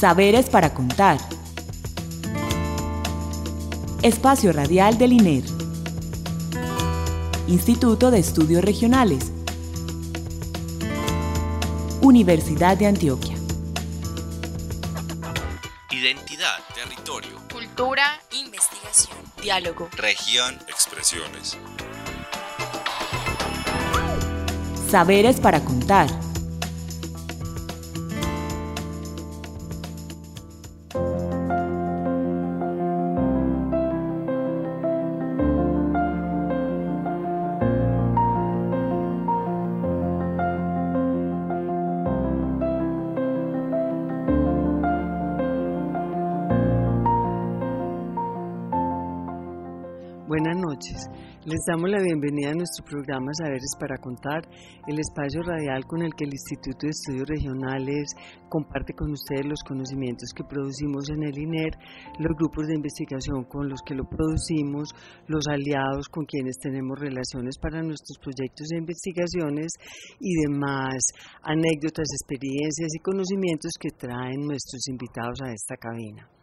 Saberes para contar. Espacio Radial del INER. Instituto de Estudios Regionales. Universidad de Antioquia. Identidad, territorio, cultura, investigación, diálogo, región, expresiones. Saberes para contar. Les damos la bienvenida a nuestro programa Saberes para Contar, el espacio radial con el que el Instituto de Estudios Regionales comparte con ustedes los conocimientos que producimos en el INER, los grupos de investigación con los que lo producimos, los aliados con quienes tenemos relaciones para nuestros proyectos de investigaciones y demás anécdotas, experiencias y conocimientos que traen nuestros invitados a esta cabina.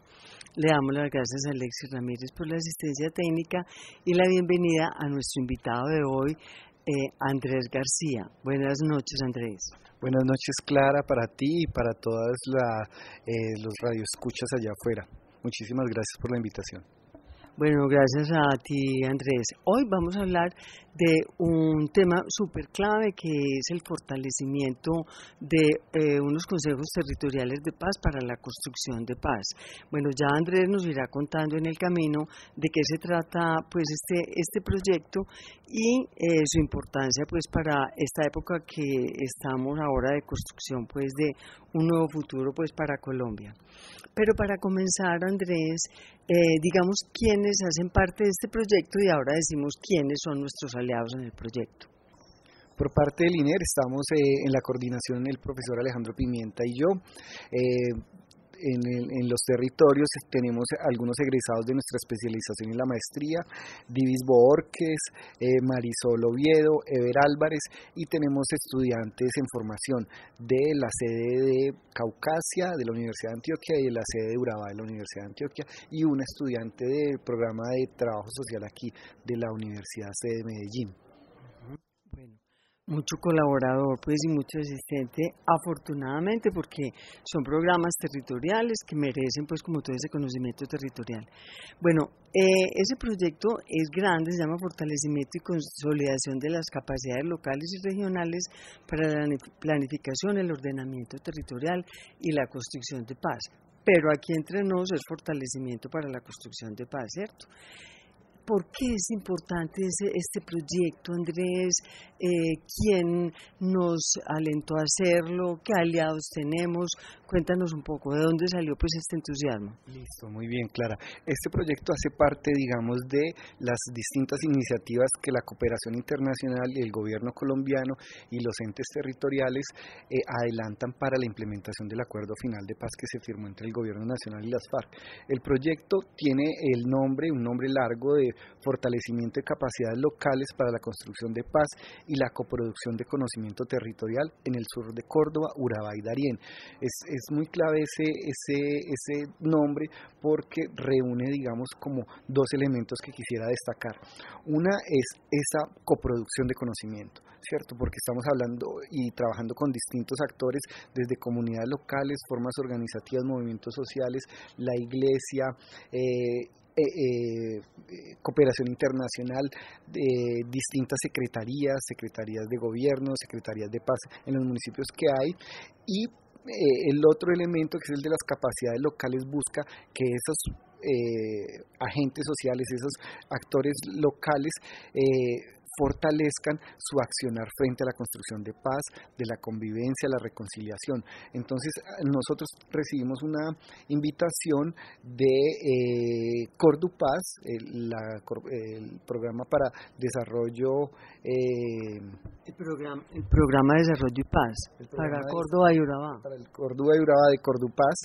Le damos las gracias a Alexis Ramírez por la asistencia técnica y la bienvenida a nuestro invitado de hoy, eh, Andrés García. Buenas noches, Andrés. Buenas noches, Clara, para ti y para todos eh, los radioescuchas allá afuera. Muchísimas gracias por la invitación. Bueno, gracias a ti, Andrés. Hoy vamos a hablar de un tema súper clave que es el fortalecimiento de eh, unos consejos territoriales de paz para la construcción de paz. Bueno, ya Andrés nos irá contando en el camino de qué se trata pues este, este proyecto y eh, su importancia pues para esta época que estamos ahora de construcción pues de un nuevo futuro pues para Colombia. Pero para comenzar, Andrés, eh, digamos quiénes hacen parte de este proyecto y ahora decimos quiénes son nuestros aliados en el proyecto. Por parte del INER estamos eh, en la coordinación el profesor Alejandro Pimienta y yo. Eh, en, los territorios tenemos algunos egresados de nuestra especialización en la maestría, Divis Borques, eh, Marisol Oviedo, Ever Álvarez y tenemos estudiantes en formación de la sede de Caucasia de la Universidad de Antioquia y de la sede de Urabá de la Universidad de Antioquia y un estudiante del programa de trabajo social aquí de la Universidad Sede de Medellín mucho colaborador pues y mucho asistente afortunadamente porque son programas territoriales que merecen pues como todo ese conocimiento territorial. Bueno eh, ese proyecto es grande se llama fortalecimiento y consolidación de las capacidades locales y regionales para la planificación el ordenamiento territorial y la construcción de paz. Pero aquí entre nosotros es fortalecimiento para la construcción de paz cierto ¿Por qué es importante este proyecto, Andrés? Eh, ¿Quién nos alentó a hacerlo? ¿Qué aliados tenemos? Cuéntanos un poco, ¿de dónde salió pues este entusiasmo? Listo, muy bien, Clara. Este proyecto hace parte, digamos, de las distintas iniciativas que la cooperación internacional y el gobierno colombiano y los entes territoriales eh, adelantan para la implementación del acuerdo final de paz que se firmó entre el gobierno nacional y las FARC. El proyecto tiene el nombre, un nombre largo de fortalecimiento de capacidades locales para la construcción de paz y la coproducción de conocimiento territorial en el sur de Córdoba, Urabá y Darién. Es, es muy clave ese, ese, ese nombre porque reúne, digamos, como dos elementos que quisiera destacar. Una es esa coproducción de conocimiento, ¿cierto? Porque estamos hablando y trabajando con distintos actores, desde comunidades locales, formas organizativas, movimientos sociales, la iglesia, eh, eh, eh, cooperación internacional, distintas secretarías, secretarías de gobierno, secretarías de paz en los municipios que hay y eh, el otro elemento que es el de las capacidades locales busca que esos agentes sociales, esos actores locales fortalezcan su accionar frente a la construcción de paz, de la convivencia, la reconciliación. Entonces, nosotros recibimos una invitación de eh, Cordupaz, el, el, programa para desarrollo. Eh, el, programa, el programa de desarrollo y paz para Córdoba y Urabá. Para el Córdoba y Urabá de Cordupaz.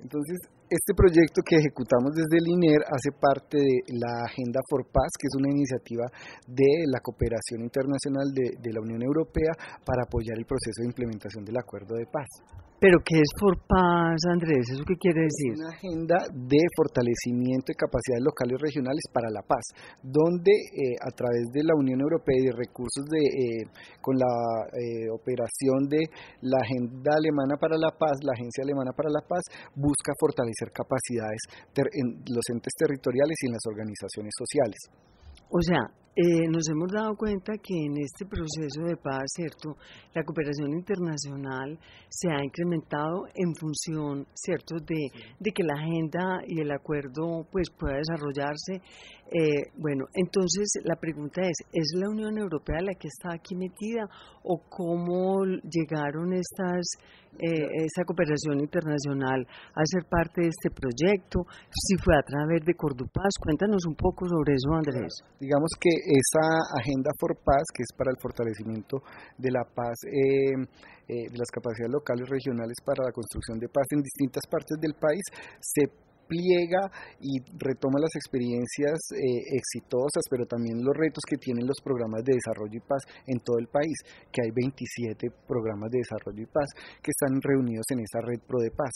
Entonces, este proyecto que ejecutamos desde el INER hace parte de la Agenda for Paz, que es una iniciativa de la cooperación internacional de, la Unión Europea para apoyar el proceso de implementación del acuerdo de paz. Pero ¿qué es For Paz, Andrés? ¿Eso qué quiere decir? Es una agenda de fortalecimiento de capacidades locales y regionales para la paz, donde eh, a través de la Unión Europea y de recursos de, eh, con la eh, operación de la Agenda Alemana para la Paz, la Agencia Alemana para la Paz, busca fortalecer capacidades en los entes territoriales y en las organizaciones sociales. O sea, eh, nos hemos dado cuenta que en este proceso de paz, ¿cierto? La cooperación internacional se ha incrementado en función, ¿cierto?, de, de que la agenda y el acuerdo pues pueda desarrollarse. Eh, bueno, entonces la pregunta es, ¿es la Unión Europea la que está aquí metida o cómo llegaron estas, eh, esta cooperación internacional a ser parte de este proyecto? Si fue a través de Cordupaz, cuéntanos un poco sobre eso, Andrés. Digamos que esa Agenda for Paz, que es para el fortalecimiento de la paz, eh, eh, de las capacidades locales y regionales para la construcción de paz en distintas partes del país, se pliega y retoma las experiencias eh, exitosas, pero también los retos que tienen los programas de desarrollo y paz en todo el país, que hay 27 programas de desarrollo y paz que están reunidos en esa red Pro de Paz.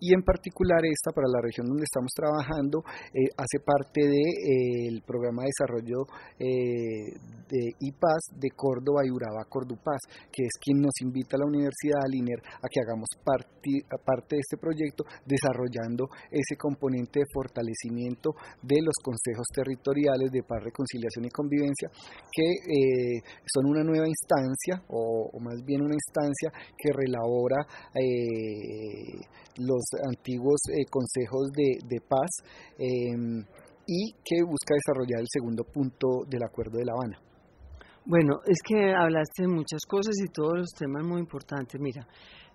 Y en particular esta, para la región donde estamos trabajando, eh, hace parte del de, programa de desarrollo eh, de IPAS de Córdoba y Urabá Cordupaz, que es quien nos invita a la Universidad Aliner a que hagamos parte, parte de este proyecto desarrollando ese componente de fortalecimiento de los consejos territoriales de paz, reconciliación y convivencia, que eh, son una nueva instancia, o, más bien una instancia que relabora eh, los antiguos eh, consejos de, paz y que busca desarrollar el segundo punto del Acuerdo de La Habana. Bueno, es que hablaste de muchas cosas y todos los temas muy importantes. Mira,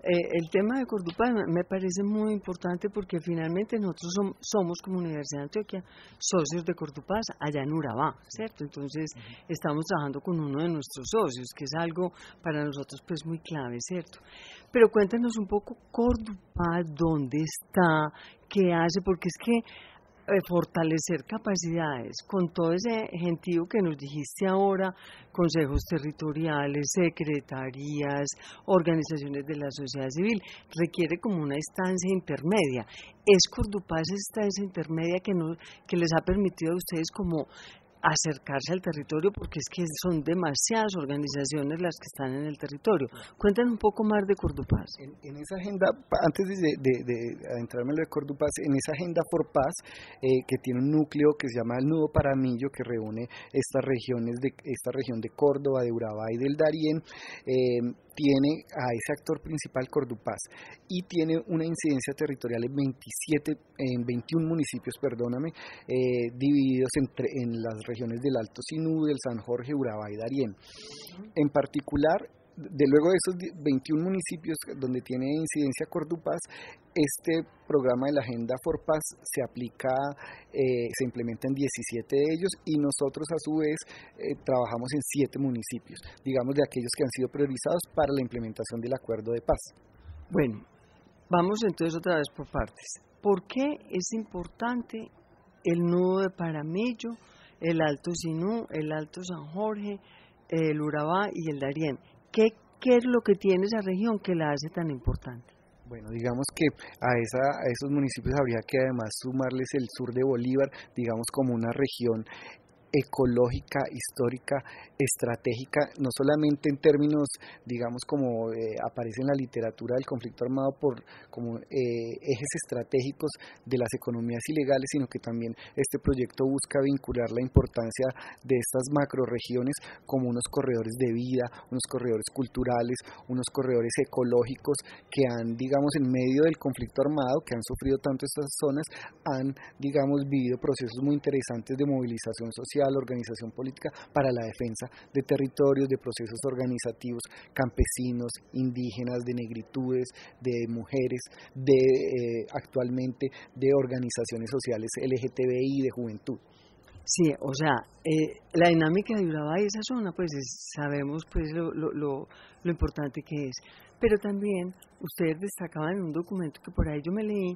eh, el tema de Cordupaz me parece muy importante porque finalmente nosotros somos, como Universidad de Antioquia socios de Cordupaz allá en Urabá, ¿cierto? Entonces estamos trabajando con uno de nuestros socios, que es algo para nosotros pues muy clave, ¿cierto? Pero cuéntanos un poco Cordupaz, dónde está, qué hace, porque es que fortalecer capacidades con todo ese gentío que nos dijiste ahora, consejos territoriales, secretarías, organizaciones de la sociedad civil, requiere como una instancia intermedia. ¿Es Cordupaz esta esa intermedia que, no, que les ha permitido a ustedes como acercarse al territorio porque es que son demasiadas organizaciones las que están en el territorio. Cuéntanos un poco más de Cordupaz. En, esa agenda, antes de, de, de, adentrarme en lo de Cordupaz, en esa agenda for paz, eh, que tiene un núcleo que se llama el Nudo Paramillo, que reúne estas regiones de esta región de Córdoba, de Urabá y del Darién, eh, tiene a ese actor principal Cordupaz y tiene una incidencia territorial en 27, en 21 municipios, perdóname, eh, divididos entre en las regiones del Alto Sinú, del San Jorge, Urabá y Darién. En particular, de luego de esos 21 municipios donde tiene incidencia Cordupaz, este programa de la Agenda for Paz se aplica, eh, se implementa en 17 de ellos y nosotros a su vez eh, trabajamos en 7 municipios, digamos de aquellos que han sido priorizados para la implementación del acuerdo de paz. Bueno, vamos entonces otra vez por partes. ¿Por qué es importante el nudo de Paramillo, el Alto Sinú, el Alto San Jorge, el Urabá y el Darién? ¿Qué, ¿Qué es lo que tiene esa región que la hace tan importante? Bueno, digamos que a, esa, a esos municipios habría que además sumarles el sur de Bolívar, digamos como una región ecológica, histórica, estratégica, no solamente en términos, digamos, como eh, aparece en la literatura del conflicto armado por como eh, ejes estratégicos de las economías ilegales, sino que también este proyecto busca vincular la importancia de estas macroregiones como unos corredores de vida, unos corredores culturales, unos corredores ecológicos que han, digamos, en medio del conflicto armado, que han sufrido tanto estas zonas, han, digamos, vivido procesos muy interesantes de movilización social, la organización política para la defensa de territorios, de procesos organizativos campesinos, indígenas, de negritudes, de mujeres, de eh, actualmente de organizaciones sociales LGTBI de juventud. Sí, o sea, eh, la dinámica de Urabá y esa zona, pues sabemos pues lo, importante que es. Pero también ustedes destacaban en un documento que por ahí yo me leí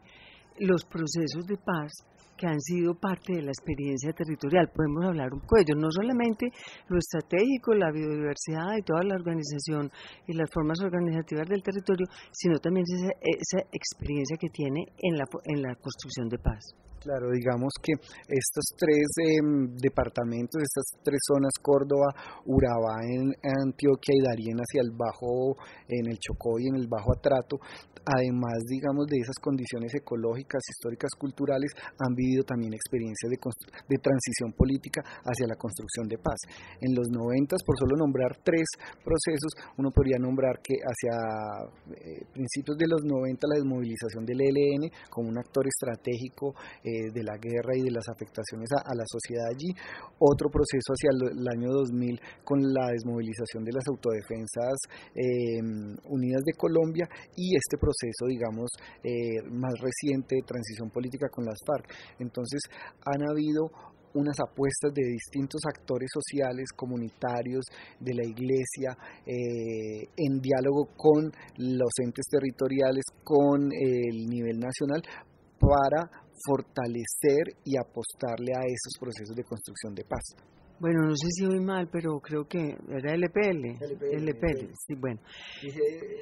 los procesos de paz que han sido parte de la experiencia territorial. Podemos hablar un poco de ellos, no solamente lo estratégico, la biodiversidad y toda la organización y las formas organizativas del territorio, sino también esa, esa experiencia que tiene en la, en la construcción de paz. Claro, digamos que estos tres em, departamentos, estas tres zonas, Córdoba, Urabá en Antioquia y Darién hacia el Bajo, en el Chocó y en el Bajo Atrato, además, digamos, de esas condiciones ecológicas, históricas, culturales, han vivido también experiencias de, de transición política hacia la construcción de paz. En los noventas, por solo nombrar tres procesos, uno podría nombrar que hacia eh, principios de los 90 la desmovilización del ELN como un actor estratégico eh, de la guerra y de las afectaciones a, la sociedad allí. Otro proceso hacia el, año 2000 con la desmovilización de las autodefensas eh, unidas de Colombia y este proceso, digamos, eh, más reciente de transición política con las FARC. Entonces, han habido unas apuestas de distintos actores sociales, comunitarios, de la iglesia, en diálogo con los entes territoriales, con el nivel nacional, para fortalecer y apostarle a esos procesos de construcción de paz. Bueno, no sé si voy mal, pero creo que era LPL. LPL, LPL sí, bueno. Dije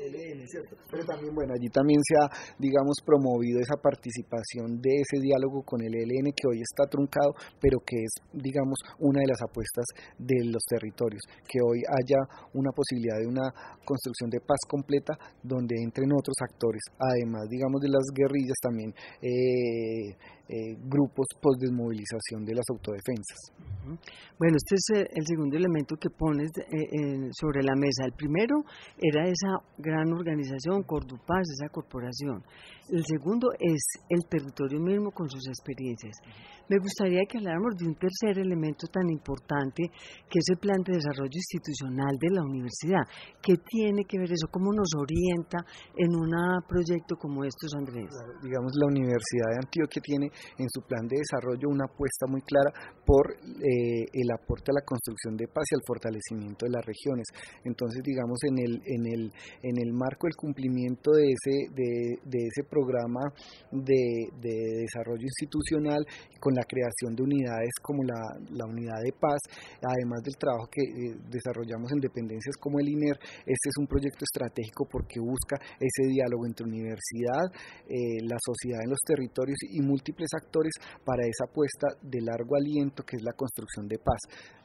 LN, ¿cierto? Pero también, bueno, allí también se ha, digamos, promovido esa participación de ese diálogo con el ELN que hoy está truncado, pero que es, digamos, una de las apuestas de los territorios, que hoy haya una posibilidad de una construcción de paz completa donde entren otros actores, además, digamos, de las guerrillas también. Eh, eh, grupos post desmovilización de las autodefensas. Bueno, este es eh, el segundo elemento que pones eh, sobre la mesa. El primero era esa gran organización, Cordupaz, esa corporación. El segundo es el territorio mismo con sus experiencias. Me gustaría que habláramos de un tercer elemento tan importante que es el plan de desarrollo institucional de la universidad. ¿Qué tiene que ver eso? ¿Cómo nos orienta en un proyecto como estos, Andrés? Digamos, la Universidad de Antioquia tiene en su plan de desarrollo una apuesta muy clara por eh, el aporte a la construcción de paz y al fortalecimiento de las regiones. Entonces, digamos, en el, en el, en el marco del cumplimiento de ese, de, de ese programa de, de desarrollo institucional con la creación de unidades como la, unidad de paz, además del trabajo que eh, desarrollamos en dependencias como el INER, este es un proyecto estratégico porque busca ese diálogo entre universidad, eh, la sociedad en los territorios y múltiples actores para esa apuesta de largo aliento que es la construcción de paz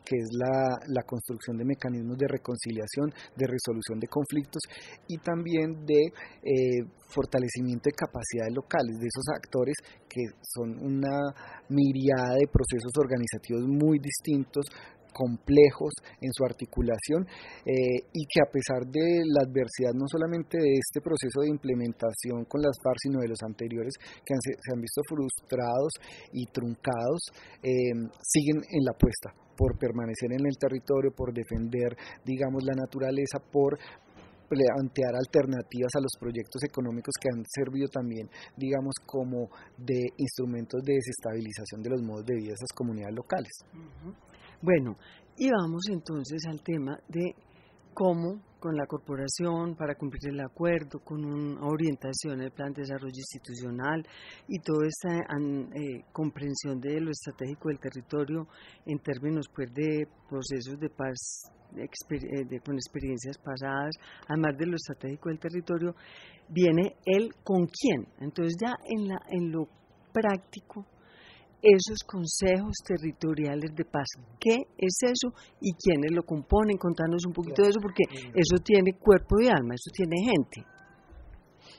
que es la, la, construcción de mecanismos de reconciliación, de resolución de conflictos y también de eh, fortalecimiento de capacidades locales, de esos actores que son una miriada de procesos organizativos muy distintos, complejos en su articulación eh, y que a pesar de la adversidad no solamente de este proceso de implementación con las FARC, sino de los anteriores que se han visto frustrados y truncados, eh, siguen en la apuesta por permanecer en el territorio, por defender, digamos, la naturaleza, por plantear alternativas a los proyectos económicos que han servido también, digamos, como de instrumentos de desestabilización de los modos de vida de esas comunidades locales. Bueno, y vamos entonces al tema de cómo con la corporación para cumplir el acuerdo, con una orientación en el plan de desarrollo institucional y toda esta eh, comprensión de lo estratégico del territorio en términos pues de procesos de paz eh, con experiencias pasadas, además de lo estratégico del territorio, viene el con quién. Entonces ya en, la, en lo práctico, esos consejos territoriales de paz. ¿Qué es eso y quiénes lo componen? Contanos un poquito de eso porque eso tiene cuerpo y alma, eso tiene gente.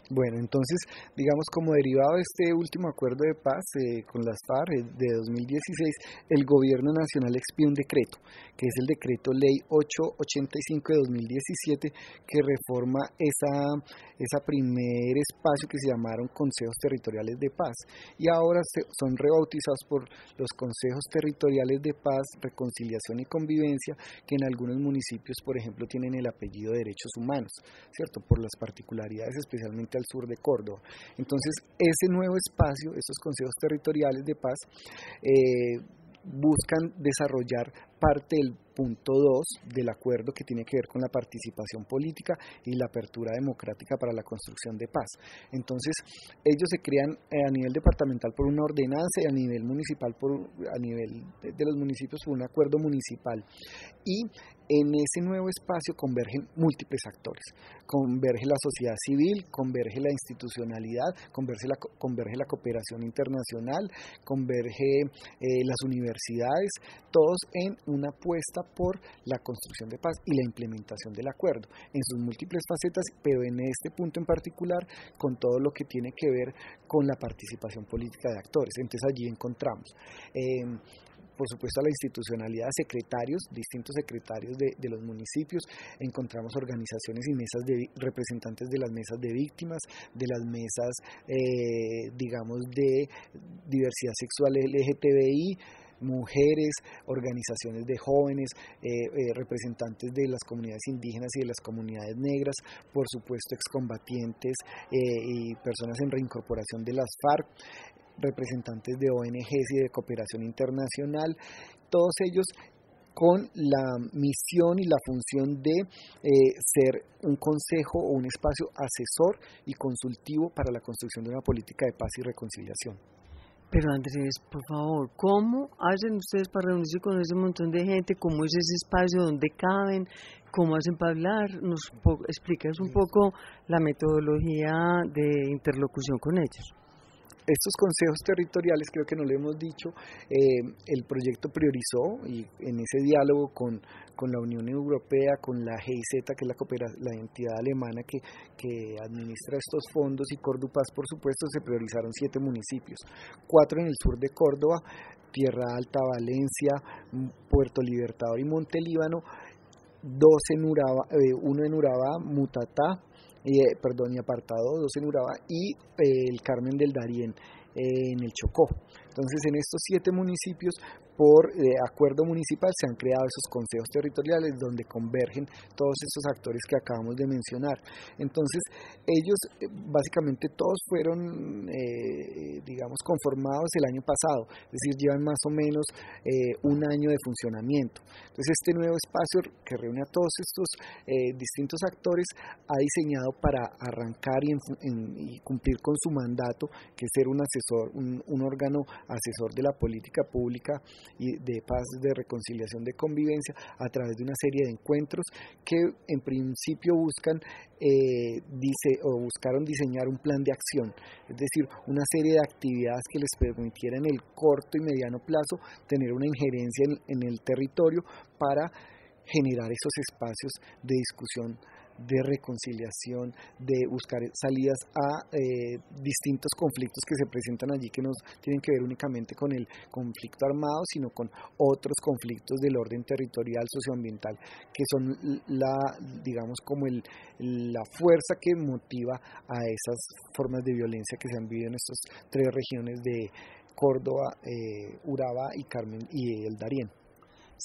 Bueno, entonces, digamos, como derivado de este último acuerdo de paz eh, con las FARC eh, de 2016, el Gobierno Nacional expide un decreto, que es el decreto Ley 885 de 2017, que reforma esa, esa primer espacio que se llamaron Consejos Territoriales de Paz, y ahora son rebautizados por los Consejos Territoriales de Paz, Reconciliación y Convivencia, que en algunos municipios, por ejemplo, tienen el apellido de Derechos Humanos, ¿cierto? Por las particularidades especialmente al sur de Córdoba. Entonces, ese nuevo espacio, estos consejos territoriales de paz, eh, buscan desarrollar parte del punto 2 del acuerdo que tiene que ver con la participación política y la apertura democrática para la construcción de paz. Entonces, ellos se crean eh, a nivel departamental por una ordenanza y a nivel municipal por a nivel de los municipios por un acuerdo municipal. Y en ese nuevo espacio convergen múltiples actores. Converge la sociedad civil, converge la institucionalidad, converge la, converge la cooperación internacional, converge eh, las universidades, todos en una apuesta por la construcción de paz y la implementación del acuerdo en sus múltiples facetas, pero en este punto en particular con todo lo que tiene que ver con la participación política de actores. Entonces allí encontramos eh, por supuesto a la institucionalidad, secretarios, distintos secretarios de, los municipios, encontramos organizaciones y mesas de representantes de las mesas de víctimas, de las mesas, eh, digamos, de diversidad sexual LGTBI, mujeres, organizaciones de jóvenes, eh, eh, representantes de las comunidades indígenas y de las comunidades negras, por supuesto excombatientes y personas en reincorporación de las FARC, representantes de ONGs y de cooperación internacional, todos ellos con la misión y la función de eh, ser un consejo o un espacio asesor y consultivo para la construcción de una política de paz y reconciliación. Pero Andrés, por favor, ¿cómo hacen ustedes para reunirse con ese montón de gente? ¿Cómo es ese espacio donde caben? ¿Cómo hacen para hablar? ¿Nos explicas un poco la metodología de interlocución con ellos? Estos consejos territoriales, creo que no lo hemos dicho, eh, el proyecto priorizó y en ese diálogo con, con la Unión Europea, con la GIZ, que es la, la entidad alemana que, que administra estos fondos, y Cordupaz, por supuesto, se priorizaron siete municipios, cuatro en el sur de Córdoba, Tierra Alta, Valencia, Puerto Libertador y Monte Líbano, dos en Uraba, eh, uno en Urabá, Mutatá, eh, perdón, y apartado 2 en Urabá y eh, el Carmen del Darién eh, en el Chocó. Entonces, en estos siete municipios por eh, acuerdo municipal se han creado esos consejos territoriales donde convergen todos esos actores que acabamos de mencionar. Entonces, ellos eh, básicamente todos fueron, eh, digamos, conformados el año pasado, es decir, llevan más o menos un año de funcionamiento. Entonces, este nuevo espacio que reúne a todos estos distintos actores ha diseñado para arrancar y, cumplir con su mandato, que es ser un asesor, un órgano asesor de la política pública y de paz, de reconciliación, de convivencia, a través de una serie de encuentros que en principio buscan eh, dice, o buscaron diseñar un plan de acción, es decir, una serie de actividades que les permitieran en el corto y mediano plazo tener una injerencia en el territorio para generar esos espacios de discusión de reconciliación, de buscar salidas a eh, distintos conflictos que se presentan allí que no tienen que ver únicamente con el conflicto armado, sino con otros conflictos del orden territorial, socioambiental, que son la, digamos, como el, la fuerza que motiva a esas formas de violencia que se han vivido en estas tres regiones de Córdoba, eh, Urabá y Carmen y el Darién.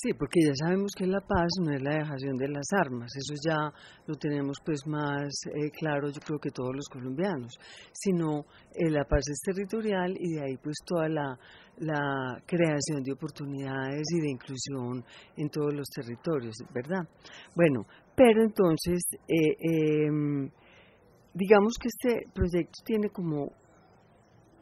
Sí, porque ya sabemos que la paz no es la dejación de las armas, eso ya lo tenemos pues más eh, claro yo creo que todos los colombianos, sino eh, la paz es territorial y de ahí pues toda la, creación de oportunidades y de inclusión en todos los territorios, ¿verdad? Bueno, pero entonces, eh, em, digamos que este proyecto tiene como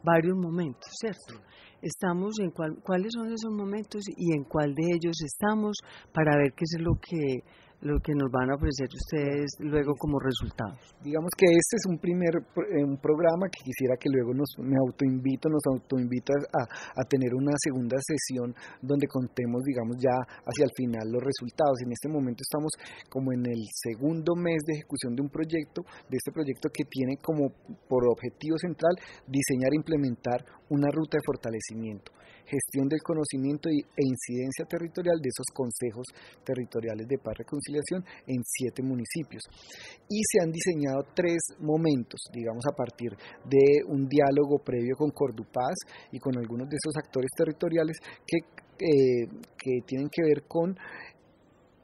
varios momentos, ¿cierto? estamos en cuáles son esos momentos y en cuál de ellos estamos para ver qué es lo que lo que nos van a ofrecer ustedes luego como resultados. Digamos que este es un primer eh, un programa que quisiera que luego nos me autoinvito, nos autoinvito a, a tener una segunda sesión donde contemos, digamos, ya hacia el final los resultados. En este momento estamos como en el segundo mes de ejecución de un proyecto, de este proyecto que tiene como por objetivo central diseñar e implementar una ruta de fortalecimiento gestión del conocimiento e incidencia territorial de esos consejos territoriales de paz y reconciliación en siete municipios. Y se han diseñado tres momentos, digamos, a partir de un diálogo previo con Cordupaz y con algunos de esos actores territoriales que, eh, que tienen que ver con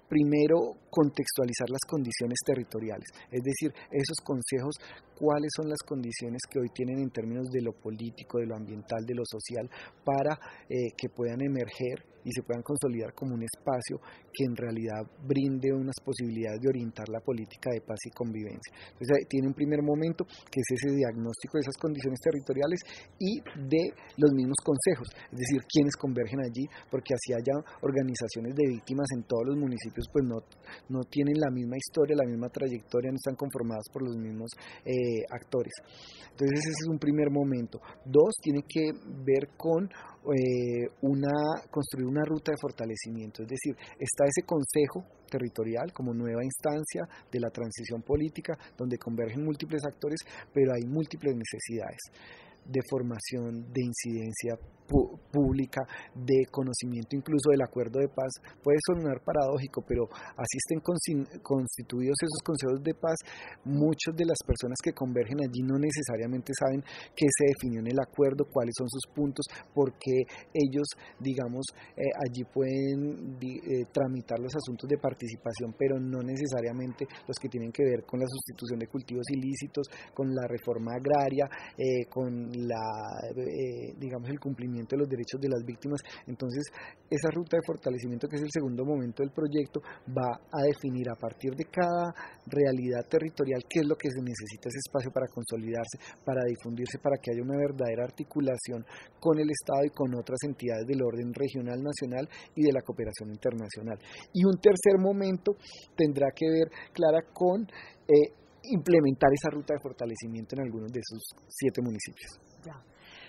primero contextualizar las condiciones territoriales, es decir, esos consejos, cuáles son las condiciones que hoy tienen en términos de lo político, de lo ambiental, de lo social, para eh, que puedan emerger y se puedan consolidar como un espacio que en realidad brinde unas posibilidades de orientar la política de paz y convivencia. Entonces tiene un primer momento que es ese diagnóstico de esas condiciones territoriales y de los mismos consejos, es decir, quienes convergen allí, porque así haya organizaciones de víctimas en todos los municipios, pues no, no tienen la misma historia, la misma trayectoria, no están conformadas por los mismos eh, actores. Entonces ese es un primer momento. Dos, tiene que ver con eh, una, construir una ruta de fortalecimiento, es decir, está ese consejo territorial como nueva instancia de la transición política donde convergen múltiples actores, pero hay múltiples necesidades de formación, de incidencia pública, de conocimiento incluso del acuerdo de paz. Puede sonar paradójico, pero así estén constituidos esos consejos de paz, muchas de las personas que convergen allí no necesariamente saben qué se definió en el acuerdo, cuáles son sus puntos, porque ellos, digamos, eh, allí pueden eh, tramitar los asuntos de participación, pero no necesariamente los que tienen que ver con la sustitución de cultivos ilícitos, con la reforma agraria, eh, con la, digamos, el cumplimiento de los derechos de las víctimas. Entonces, esa ruta de fortalecimiento, que es el segundo momento del proyecto, va a definir a partir de cada realidad territorial qué es lo que se necesita ese espacio para consolidarse, para difundirse, para que haya una verdadera articulación con el Estado y con otras entidades del orden regional, nacional y de la cooperación internacional. Y un tercer momento tendrá que ver, Clara, con... Eh, implementar esa ruta de fortalecimiento en algunos de esos siete municipios.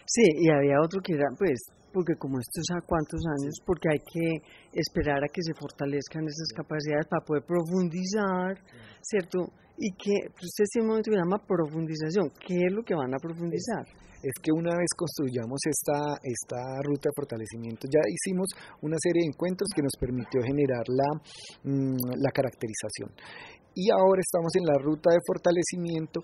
Sí, y había otro que era, pues, porque como esto es a cuántos años, porque hay que esperar a que se fortalezcan esas capacidades para poder profundizar, ¿cierto? Y que usted tiene un momento que llama profundización. ¿Qué es lo que van a profundizar? Es, que una vez construyamos esta, esta ruta de fortalecimiento, ya hicimos una serie de encuentros que nos permitió generar la, mm, la caracterización. Y ahora estamos en la ruta de fortalecimiento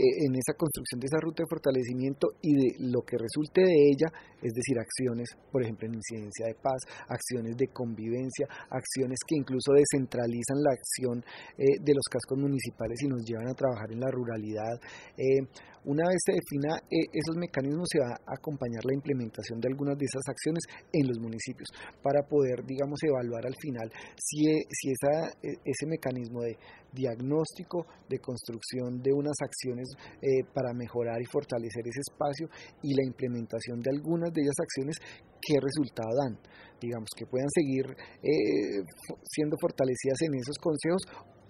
en esa construcción de esa ruta de fortalecimiento y de lo que resulte de ella, es decir, acciones, por ejemplo, en incidencia de paz, acciones de convivencia, acciones que incluso descentralizan la acción eh, de los cascos municipales y nos llevan a trabajar en la ruralidad. Eh, una vez se defina eh, esos mecanismos, se va a acompañar la implementación de algunas de esas acciones en los municipios para poder, digamos, evaluar al final si, si esa, ese mecanismo de diagnóstico, de construcción de unas acciones eh, para mejorar y fortalecer ese espacio y la implementación de algunas de esas acciones, qué resultado dan. Digamos, que puedan seguir eh, siendo fortalecidas en esos consejos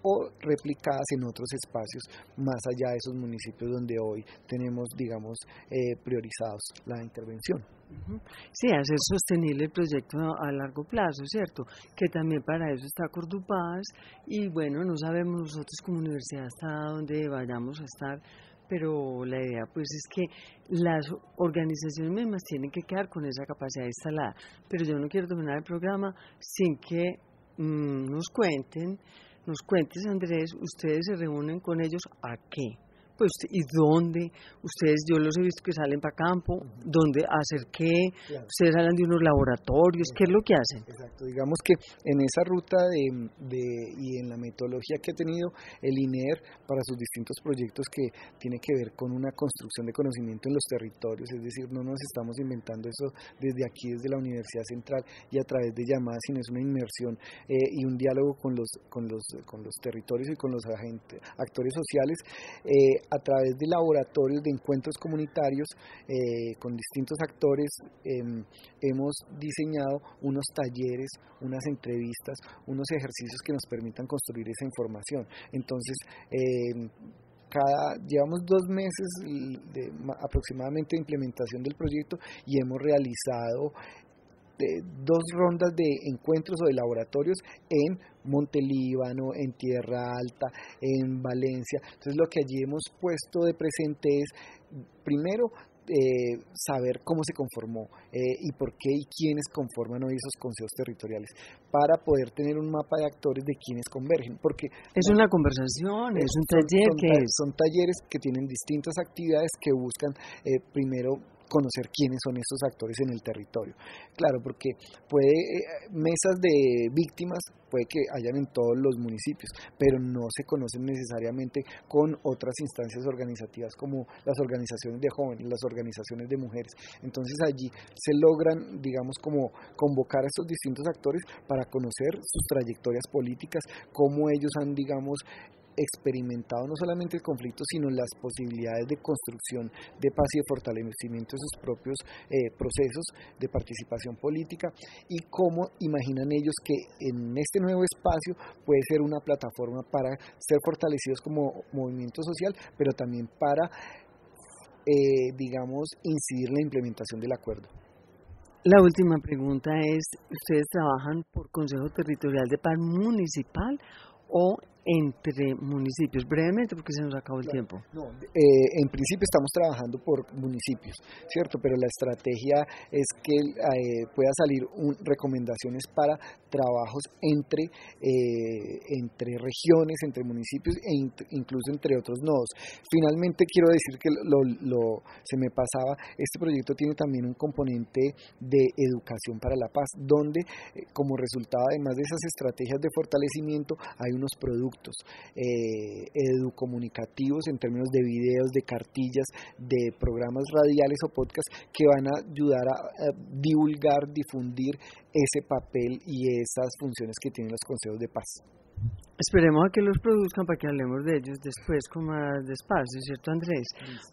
o replicadas en otros espacios más allá de esos municipios donde hoy tenemos, digamos, eh, priorizados la intervención. Sí, hacer sostenible el proyecto a largo plazo, ¿cierto? Que también para eso está Cordupaz y bueno, no sabemos nosotros como universidad hasta dónde vayamos a estar, pero la idea pues es que las organizaciones mismas tienen que quedar con esa capacidad instalada, pero yo no quiero terminar el programa sin que mm, nos cuenten nos cuentes, Andrés, ustedes se reúnen con ellos a qué? Pues y dónde ustedes yo los he visto que salen para campo dónde hacer qué ustedes hablan de unos laboratorios qué es lo que hacen exacto digamos que en esa ruta de, de, y en la metodología que ha tenido el INER para sus distintos proyectos que tiene que ver con una construcción de conocimiento en los territorios es decir no nos estamos inventando eso desde aquí desde la Universidad Central y a través de llamadas sino es una inmersión eh, y un diálogo con los con los con los territorios y con los agentes actores sociales eh, a través de laboratorios de encuentros comunitarios eh, con distintos actores em, hemos diseñado unos talleres, unas entrevistas, unos ejercicios que nos permitan construir esa información. Entonces, em, cada, llevamos dos meses aproximadamente de implementación del proyecto y hemos realizado dos rondas de encuentros o de laboratorios en Montelíbano, en Tierra Alta, en Valencia. Entonces lo que allí hemos puesto de presente es, primero, eh, saber cómo se conformó eh, y por qué y quiénes conforman hoy esos consejos territoriales para poder tener un mapa de actores de quienes convergen porque es una conversación es un taller son, que son talleres que tienen distintas actividades que buscan eh, primero conocer quiénes son estos actores en el territorio. Claro, porque puede eh, mesas de víctimas puede que hayan en todos los municipios, pero no se conocen necesariamente con otras instancias organizativas como las organizaciones de jóvenes, las organizaciones de mujeres. Entonces allí se logran, digamos, como convocar a estos distintos actores para conocer sus trayectorias políticas, cómo ellos han, digamos, experimentado no solamente el conflicto, sino las posibilidades de construcción de paz y de fortalecimiento de sus propios eh, procesos de participación política y cómo imaginan ellos que en este nuevo espacio puede ser una plataforma para ser fortalecidos como movimiento social, pero también para, eh, digamos, incidir en la implementación del acuerdo. La última pregunta es, ¿ustedes trabajan por Consejo Territorial de Paz Municipal o entre municipios? Brevemente, porque se nos acabó el tiempo. No, eh, en principio estamos trabajando por municipios, ¿cierto? Pero la estrategia es que eh, pueda salir un, recomendaciones para trabajos entre, eh, entre regiones, entre municipios e incluso entre otros nodos. Finalmente, quiero decir que lo, lo, se me pasaba, este proyecto tiene también un componente de educación para la paz, donde como resultado, además de esas estrategias de fortalecimiento, hay unos productos eh, educomunicativos en términos de videos, de cartillas, de programas radiales o podcasts que van a ayudar a, divulgar, difundir ese papel y esas funciones que tienen los consejos de paz. Esperemos a que los produzcan para que hablemos de ellos después con más despacio, ¿cierto Andrés?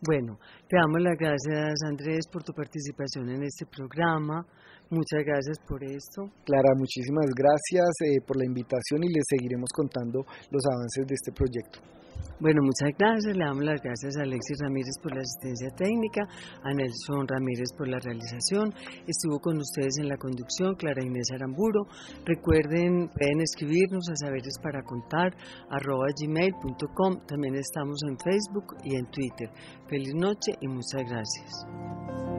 Bueno, te damos las gracias Andrés por tu participación en este programa. Muchas gracias por esto. Clara, muchísimas gracias eh, por la invitación y les seguiremos contando los avances de este proyecto. Bueno, muchas gracias. Le damos las gracias a Alexis Ramírez por la asistencia técnica, a Nelson Ramírez por la realización. Estuvo con ustedes en la conducción Clara Inés Aramburo. Recuerden, pueden escribirnos a saberes para contar arroba gmail.com. También estamos en Facebook y en Twitter. Feliz noche y muchas gracias.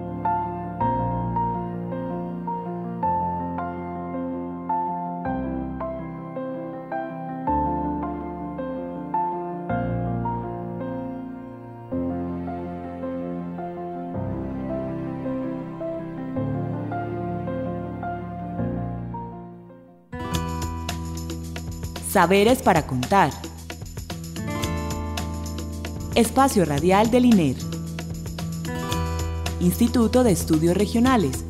Saberes para contar. Espacio Radial del INER. Instituto de Estudios Regionales.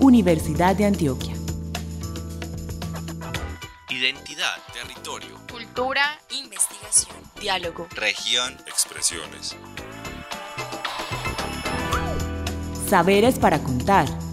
Universidad de Antioquia. Identidad, territorio, cultura, investigación, diálogo, región, expresiones. Saberes para contar